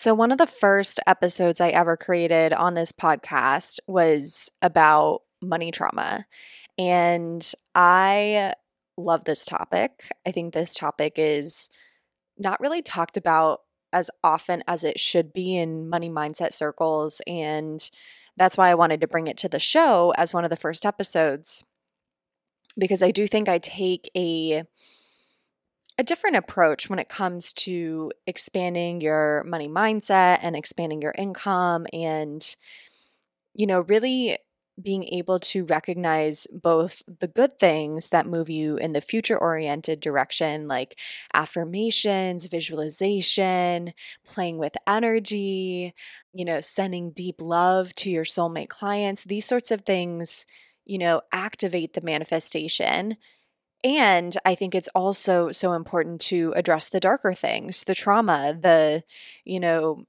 So, one of the first episodes I ever created on this podcast was about money trauma. And I love this topic. I think this topic is not really talked about as often as it should be in money mindset circles. And that's why I wanted to bring it to the show as one of the first episodes, because I do think I take a a different approach when it comes to expanding your money mindset and expanding your income and you know really being able to recognize both the good things that move you in the future oriented direction, like affirmations, visualization, playing with energy, you know, sending deep love to your soulmate clients, these sorts of things, you know, activate the manifestation and I think it's also so important to address the darker things, the trauma, the, you know,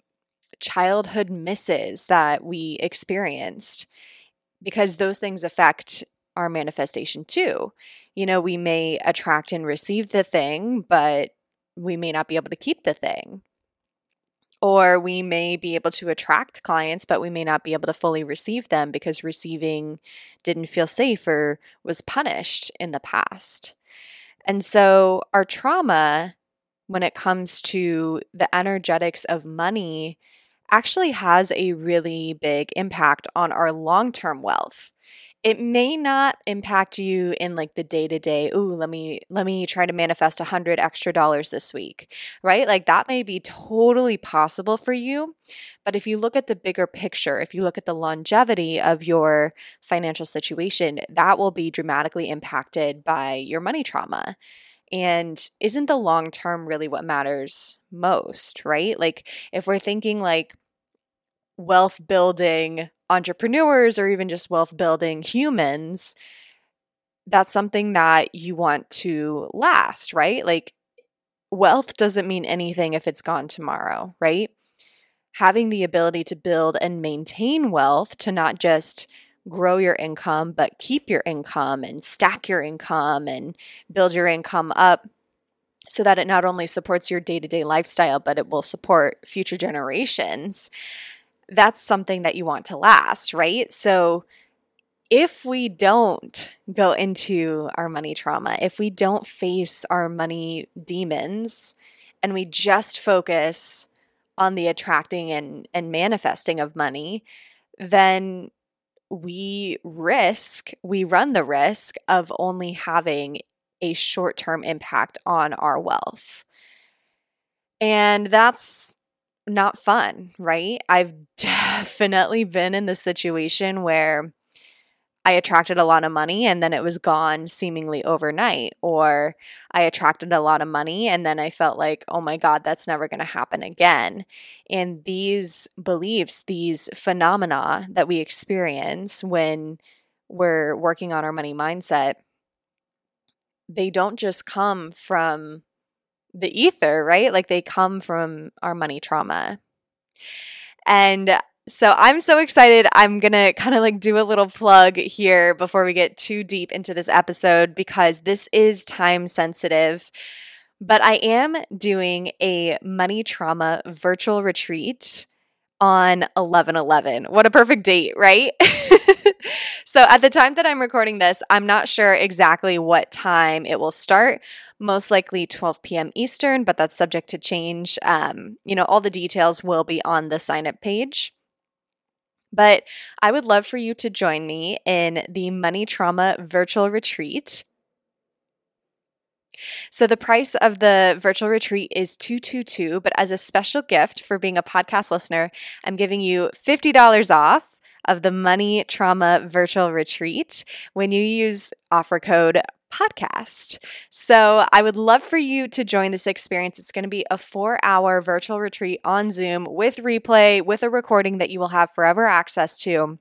childhood misses that we experienced, because those things affect our manifestation too. You know, we may attract and receive the thing, but we may not be able to keep the thing. Or we may be able to attract clients, but we may not be able to fully receive them because receiving didn't feel safe or was punished in the past. And so our trauma, when it comes to the energetics of money, actually has a really big impact on our long term wealth it may not impact you in like the day to day ooh let me let me try to manifest a hundred extra dollars this week right? Like that may be totally possible for you but if you look at the bigger picture if you look at the longevity of your financial situation that will be dramatically impacted by your money trauma and isn't the long term really what matters most right? Like if we're thinking like wealth building entrepreneurs or even just wealth building humans, that's something that you want to last, right? Like, wealth doesn't mean anything if it's gone tomorrow, right? Having the ability to build and maintain wealth to not just grow your income, but keep your income and stack your income and build your income up so that it not only supports your day to day lifestyle, but it will support future generations that's something that you want to last, right? So if we don't go into our money trauma, if we don't face our money demons and we just focus on the attracting and, and manifesting of money, then we risk, we run the risk of only having a short term impact on our wealth. And that's not fun, right? I've definitely been in the situation where I attracted a lot of money and then it was gone seemingly overnight, or I attracted a lot of money and then I felt like, oh my God, that's never going to happen again. And these beliefs, these phenomena that we experience when we're working on our money mindset, they don't just come from the ether, right? Like they come from our money trauma. And uh, so I'm so excited. I'm going to kind of like do a little plug here before we get too deep into this episode because this is time sensitive. But I am doing a money trauma virtual retreat on 11 11. What a perfect date, right? so, at the time that I'm recording this, I'm not sure exactly what time it will start. Most likely 12 p.m. Eastern, but that's subject to change. Um, you know, all the details will be on the sign up page. But I would love for you to join me in the Money Trauma Virtual Retreat. So the price of the virtual retreat is 222, but as a special gift for being a podcast listener, I'm giving you $50 off of the Money Trauma Virtual Retreat when you use offer code podcast. So I would love for you to join this experience. It's going to be a four hour virtual retreat on Zoom with replay, with a recording that you will have forever access to.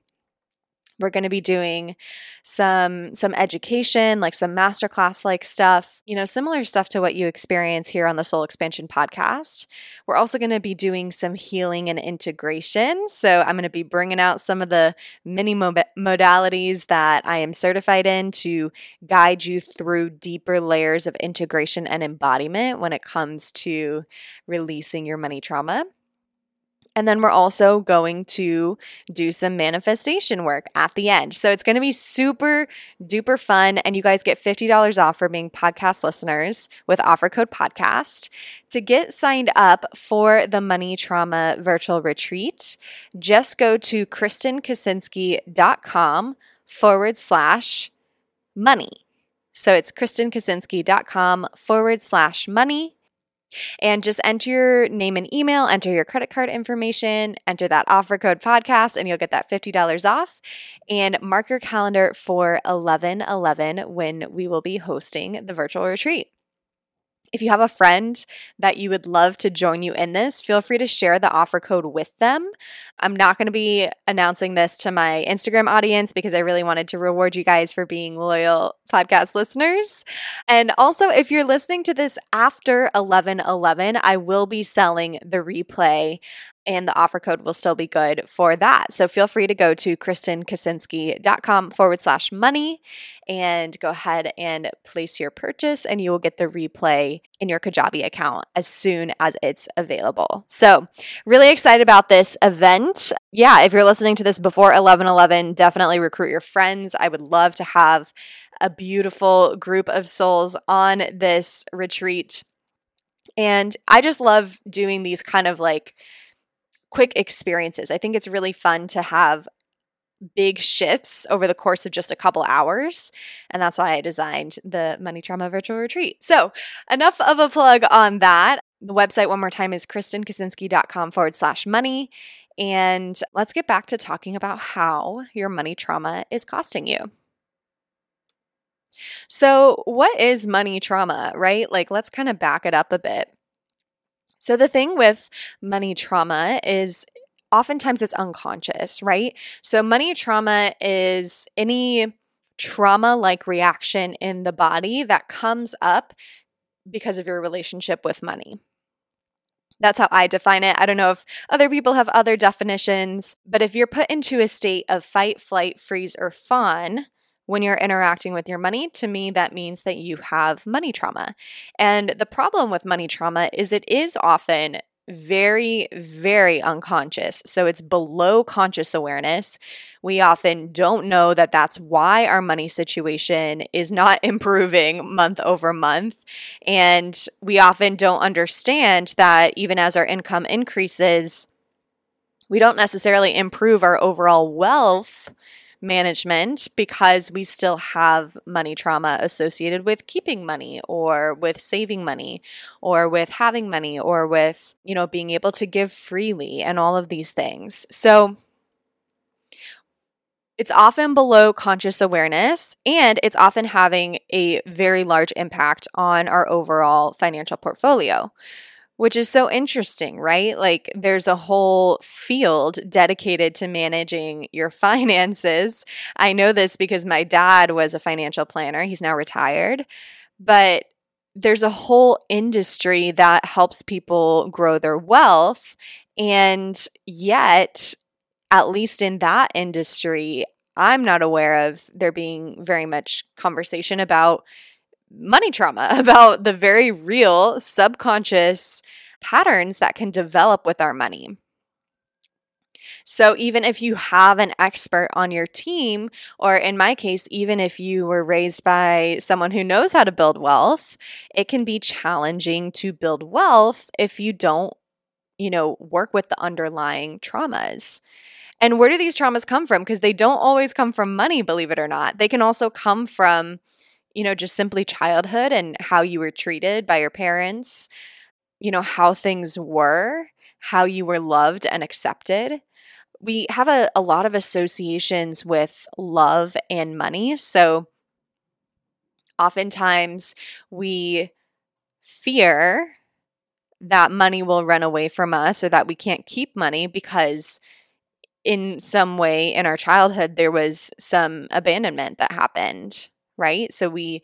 We're going to be doing some some education, like some masterclass like stuff, you know, similar stuff to what you experience here on the Soul Expansion podcast. We're also going to be doing some healing and integration. So I'm going to be bringing out some of the many mo- modalities that I am certified in to guide you through deeper layers of integration and embodiment when it comes to releasing your money trauma. And then we're also going to do some manifestation work at the end. So it's going to be super duper fun. And you guys get $50 off for being podcast listeners with offer code podcast. To get signed up for the Money Trauma Virtual Retreat, just go to kristenkaczynski.com forward slash money. So it's kristenkaczynski.com forward slash money and just enter your name and email, enter your credit card information, enter that offer code podcast, and you'll get that $50 off. And mark your calendar for 11 11 when we will be hosting the virtual retreat. If you have a friend that you would love to join you in this, feel free to share the offer code with them. I'm not going to be announcing this to my Instagram audience because I really wanted to reward you guys for being loyal podcast listeners. And also, if you're listening to this after 11 11, I will be selling the replay and the offer code will still be good for that. So feel free to go to kristenkaczynski.com forward slash money and go ahead and place your purchase, and you will get the replay in your Kajabi account as soon as it's available. So, really excited about this event. Yeah, if you're listening to this before 11 11, definitely recruit your friends. I would love to have a beautiful group of souls on this retreat. And I just love doing these kind of like quick experiences. I think it's really fun to have big shifts over the course of just a couple hours. And that's why I designed the Money Trauma Virtual Retreat. So, enough of a plug on that. The website, one more time, is kristenkaczynski.com forward slash money. And let's get back to talking about how your money trauma is costing you. So, what is money trauma, right? Like, let's kind of back it up a bit. So, the thing with money trauma is oftentimes it's unconscious, right? So, money trauma is any trauma like reaction in the body that comes up because of your relationship with money. That's how I define it. I don't know if other people have other definitions, but if you're put into a state of fight, flight, freeze, or fawn, when you're interacting with your money, to me, that means that you have money trauma. And the problem with money trauma is it is often very, very unconscious. So it's below conscious awareness. We often don't know that that's why our money situation is not improving month over month. And we often don't understand that even as our income increases, we don't necessarily improve our overall wealth management because we still have money trauma associated with keeping money or with saving money or with having money or with, you know, being able to give freely and all of these things. So, it's often below conscious awareness and it's often having a very large impact on our overall financial portfolio which is so interesting, right? Like there's a whole field dedicated to managing your finances. I know this because my dad was a financial planner. He's now retired. But there's a whole industry that helps people grow their wealth. And yet, at least in that industry, I'm not aware of there being very much conversation about money trauma, about the very real subconscious patterns that can develop with our money. So, even if you have an expert on your team, or in my case, even if you were raised by someone who knows how to build wealth, it can be challenging to build wealth if you don't, you know, work with the underlying traumas. And where do these traumas come from? Because they don't always come from money, believe it or not. They can also come from, you know, just simply childhood and how you were treated by your parents, you know, how things were, how you were loved and accepted. We have a, a lot of associations with love and money. So oftentimes we fear that money will run away from us or that we can't keep money because in some way in our childhood there was some abandonment that happened right? So we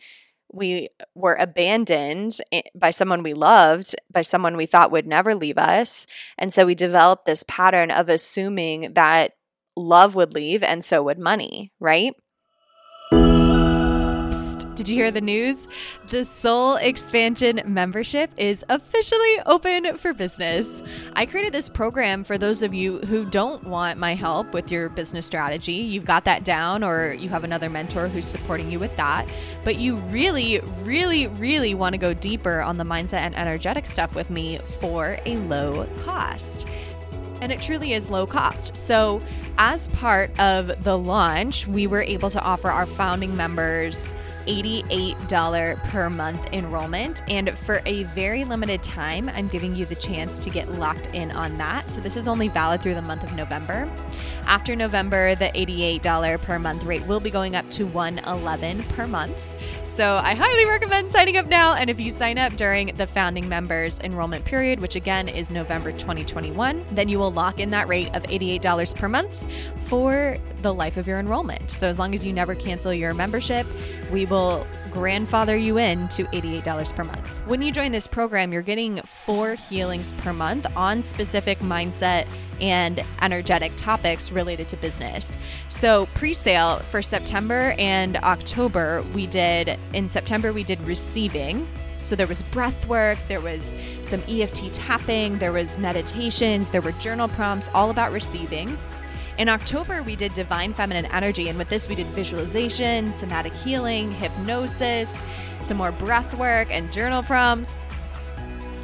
we were abandoned eh, by someone we loved by someone we thought would never leave us and so we developed this pattern of assuming that love would leave and so would money right did you hear the news? The Soul Expansion membership is officially open for business. I created this program for those of you who don't want my help with your business strategy. You've got that down, or you have another mentor who's supporting you with that. But you really, really, really want to go deeper on the mindset and energetic stuff with me for a low cost and it truly is low cost. So, as part of the launch, we were able to offer our founding members $88 per month enrollment. And for a very limited time, I'm giving you the chance to get locked in on that. So this is only valid through the month of November. After November, the $88 per month rate will be going up to 111 per month. So I highly recommend signing up now. And if you sign up during the founding members enrollment period, which again is November 2021, then you will lock in that rate of $88 per month for the life of your enrollment. So as long as you never cancel your membership, we will grandfather you in to $88 per month. When you join this program, you're getting four healings per month on specific mindset and energetic topics related to business. So, pre sale for September and October, we did, in September, we did receiving. So, there was breath work, there was some EFT tapping, there was meditations, there were journal prompts all about receiving. In October, we did Divine Feminine Energy, and with this, we did visualization, somatic healing, hypnosis, some more breath work, and journal prompts.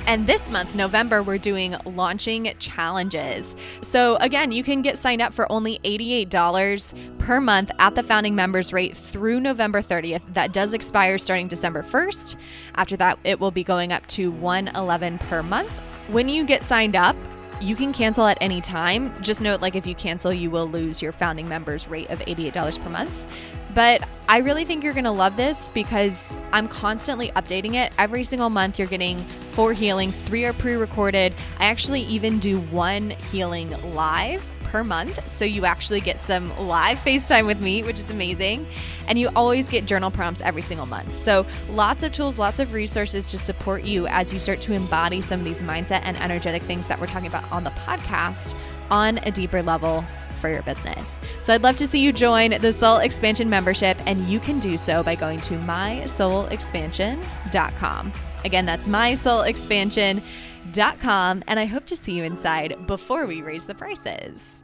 And this month, November, we're doing launching challenges. So, again, you can get signed up for only $88 per month at the founding members rate through November 30th. That does expire starting December 1st. After that, it will be going up to 111 per month. When you get signed up, you can cancel at any time. Just note, like, if you cancel, you will lose your founding members rate of $88 per month. But I really think you're going to love this because I'm constantly updating it. Every single month, you're getting four healings, three are pre recorded. I actually even do one healing live per month. So you actually get some live FaceTime with me, which is amazing. And you always get journal prompts every single month. So lots of tools, lots of resources to support you as you start to embody some of these mindset and energetic things that we're talking about on the podcast on a deeper level for your business. So I'd love to see you join the Soul Expansion membership, and you can do so by going to mysoulexpansion.com. Again, that's mysoulexpansion.com, and I hope to see you inside before we raise the prices.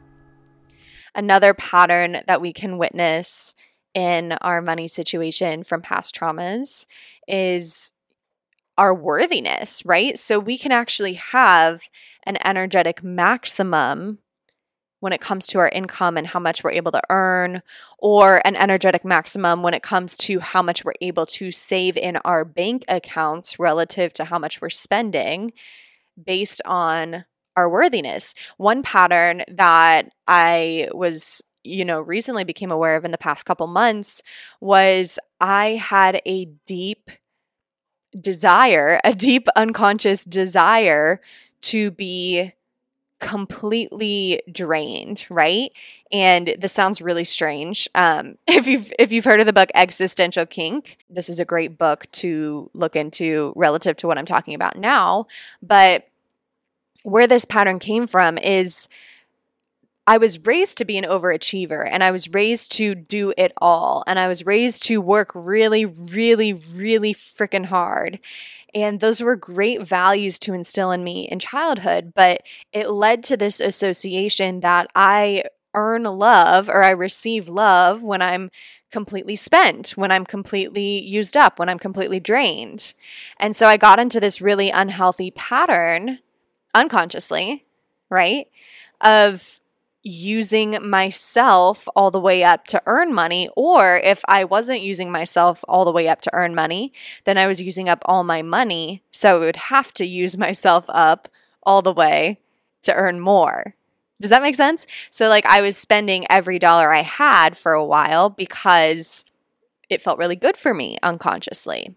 Another pattern that we can witness in our money situation from past traumas is our worthiness, right? So we can actually have an energetic maximum when it comes to our income and how much we're able to earn, or an energetic maximum when it comes to how much we're able to save in our bank accounts relative to how much we're spending based on our worthiness. One pattern that I was you know recently became aware of in the past couple months was I had a deep desire, a deep unconscious desire to be completely drained, right? And this sounds really strange. Um, if you've if you've heard of the book Existential Kink, this is a great book to look into relative to what I'm talking about now. But where this pattern came from is I was raised to be an overachiever and I was raised to do it all. And I was raised to work really, really, really freaking hard. And those were great values to instill in me in childhood, but it led to this association that I earn love or I receive love when I'm completely spent, when I'm completely used up, when I'm completely drained. And so I got into this really unhealthy pattern unconsciously, right? Of using myself all the way up to earn money. Or if I wasn't using myself all the way up to earn money, then I was using up all my money. So I would have to use myself up all the way to earn more. Does that make sense? So, like, I was spending every dollar I had for a while because it felt really good for me unconsciously.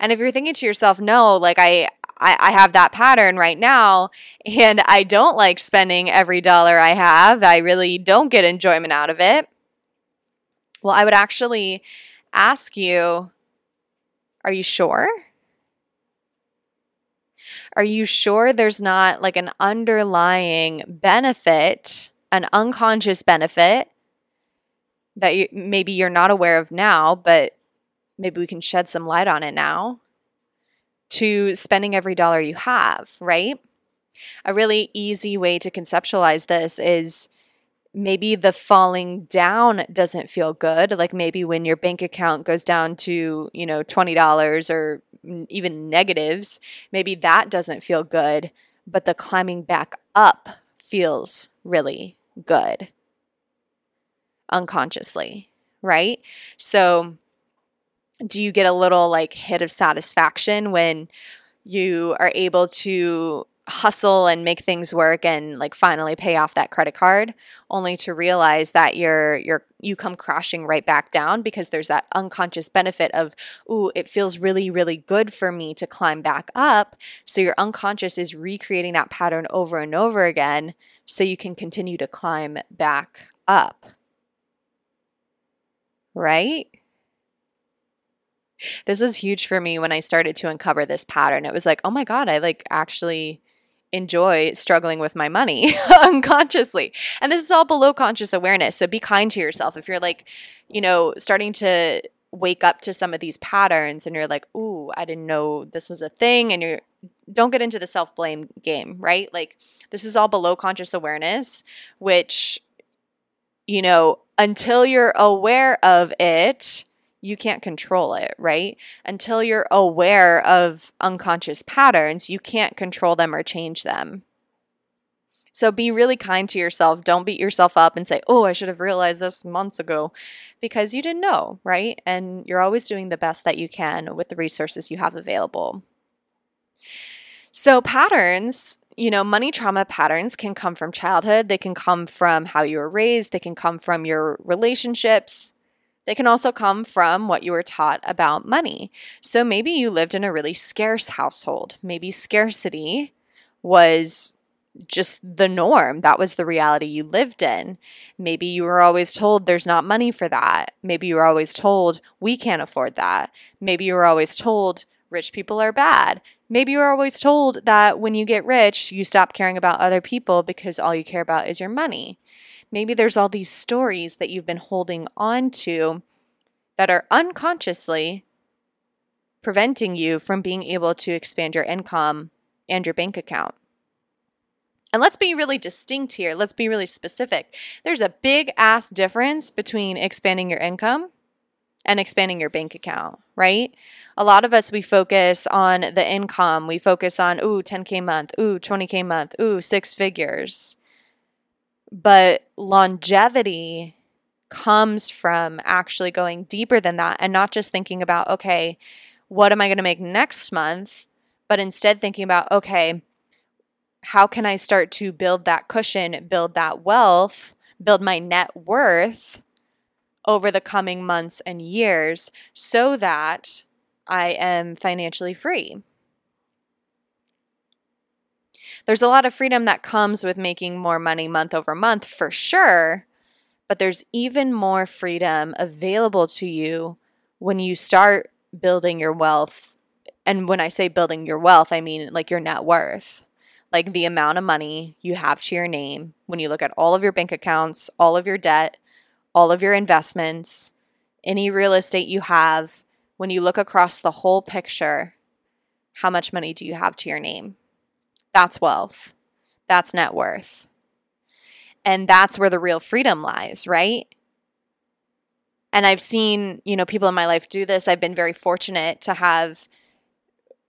And if you're thinking to yourself, no, like, I, I, I have that pattern right now, and I don't like spending every dollar I have, I really don't get enjoyment out of it. Well, I would actually ask you, are you sure? Are you sure there's not like an underlying benefit, an unconscious benefit that you, maybe you're not aware of now, but maybe we can shed some light on it now to spending every dollar you have, right? A really easy way to conceptualize this is maybe the falling down doesn't feel good like maybe when your bank account goes down to you know $20 or even negatives maybe that doesn't feel good but the climbing back up feels really good unconsciously right so do you get a little like hit of satisfaction when you are able to hustle and make things work and like finally pay off that credit card only to realize that you're you're you come crashing right back down because there's that unconscious benefit of ooh it feels really really good for me to climb back up. So your unconscious is recreating that pattern over and over again so you can continue to climb back up. Right this was huge for me when I started to uncover this pattern. It was like, oh my God, I like actually enjoy struggling with my money unconsciously. And this is all below conscious awareness. So be kind to yourself. If you're like, you know, starting to wake up to some of these patterns and you're like, ooh, I didn't know this was a thing. And you're, don't get into the self blame game, right? Like, this is all below conscious awareness, which, you know, until you're aware of it, you can't control it, right? Until you're aware of unconscious patterns, you can't control them or change them. So be really kind to yourself. Don't beat yourself up and say, oh, I should have realized this months ago because you didn't know, right? And you're always doing the best that you can with the resources you have available. So, patterns, you know, money trauma patterns can come from childhood, they can come from how you were raised, they can come from your relationships, they can also come from what you were taught about money. So maybe you lived in a really scarce household. Maybe scarcity was just the norm. That was the reality you lived in. Maybe you were always told there's not money for that. Maybe you were always told we can't afford that. Maybe you were always told rich people are bad. Maybe you were always told that when you get rich, you stop caring about other people because all you care about is your money. Maybe there's all these stories that you've been holding on to that are unconsciously preventing you from being able to expand your income and your bank account. And let's be really distinct here. Let's be really specific. There's a big ass difference between expanding your income and expanding your bank account, right? A lot of us, we focus on the income. We focus on, ooh, 10K month, ooh, 20K month, ooh, six figures. But longevity comes from actually going deeper than that and not just thinking about, okay, what am I going to make next month? But instead thinking about, okay, how can I start to build that cushion, build that wealth, build my net worth over the coming months and years so that I am financially free? There's a lot of freedom that comes with making more money month over month for sure, but there's even more freedom available to you when you start building your wealth. And when I say building your wealth, I mean like your net worth. like the amount of money you have to your name when you look at all of your bank accounts, all of your debt, all of your investments, any real estate you have, when you look across the whole picture, how much money do you have to your name? That's wealth. That's net worth. And that's where the real freedom lies, right? And I've seen, you know, people in my life do this. I've been very fortunate to have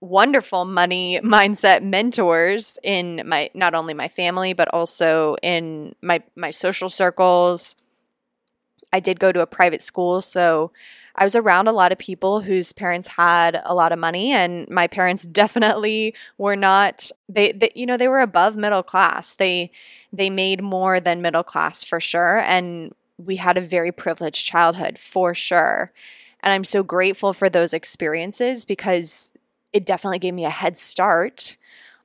wonderful money mindset mentors in my not only my family but also in my my social circles. I did go to a private school, so I was around a lot of people whose parents had a lot of money and my parents definitely were not they, they you know they were above middle class. They they made more than middle class for sure and we had a very privileged childhood for sure. And I'm so grateful for those experiences because it definitely gave me a head start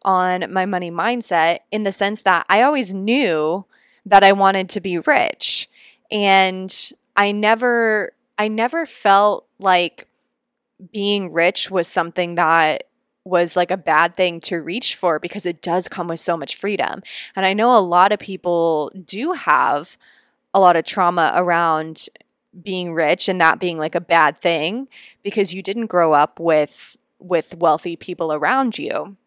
on my money mindset in the sense that I always knew that I wanted to be rich. And I never I never felt like being rich was something that was like a bad thing to reach for because it does come with so much freedom. And I know a lot of people do have a lot of trauma around being rich and that being like a bad thing because you didn't grow up with with wealthy people around you.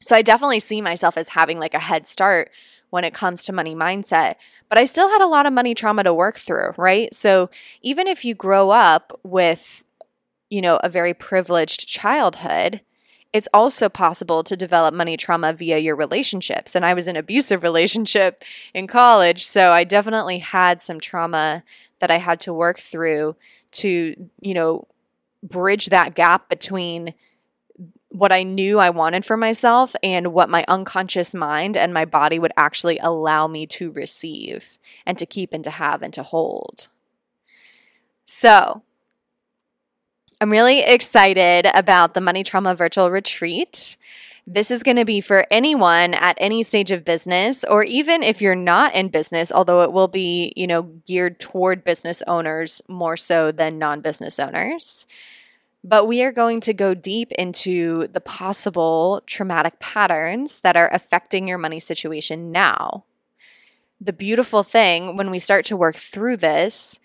So I definitely see myself as having like a head start when it comes to money mindset, but I still had a lot of money trauma to work through, right? So even if you grow up with you know, a very privileged childhood, it's also possible to develop money trauma via your relationships. And I was in an abusive relationship in college, so I definitely had some trauma that I had to work through to, you know, bridge that gap between what I knew I wanted for myself and what my unconscious mind and my body would actually allow me to receive and to keep and to have and to hold. So, I'm really excited about the Money Trauma Virtual Retreat. This is going to be for anyone at any stage of business, or even if you're not in business, although it will be, you know, geared toward business owners more so than non business owners. But we are going to go deep into the possible traumatic patterns that are affecting your money situation now. The beautiful thing when we start to work through this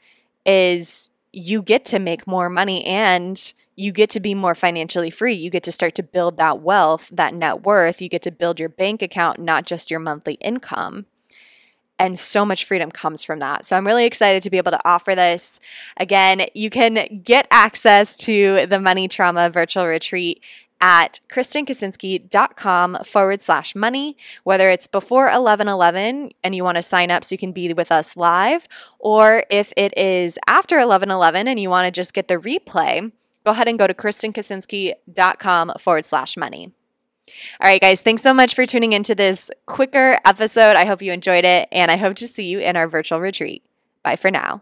is you get to make more money and you get to be more financially free. You get to start to build that wealth, that net worth. You get to build your bank account, not just your monthly income. And so much freedom comes from that. So I'm really excited to be able to offer this. Again, you can get access to the Money Trauma Virtual Retreat at kristenkaczynski.com forward slash money, whether it's before 1111 and you want to sign up so you can be with us live, or if it is after 1111 and you want to just get the replay, go ahead and go to kristenkaczynski.com forward slash money. All right, guys, thanks so much for tuning into this quicker episode. I hope you enjoyed it, and I hope to see you in our virtual retreat. Bye for now.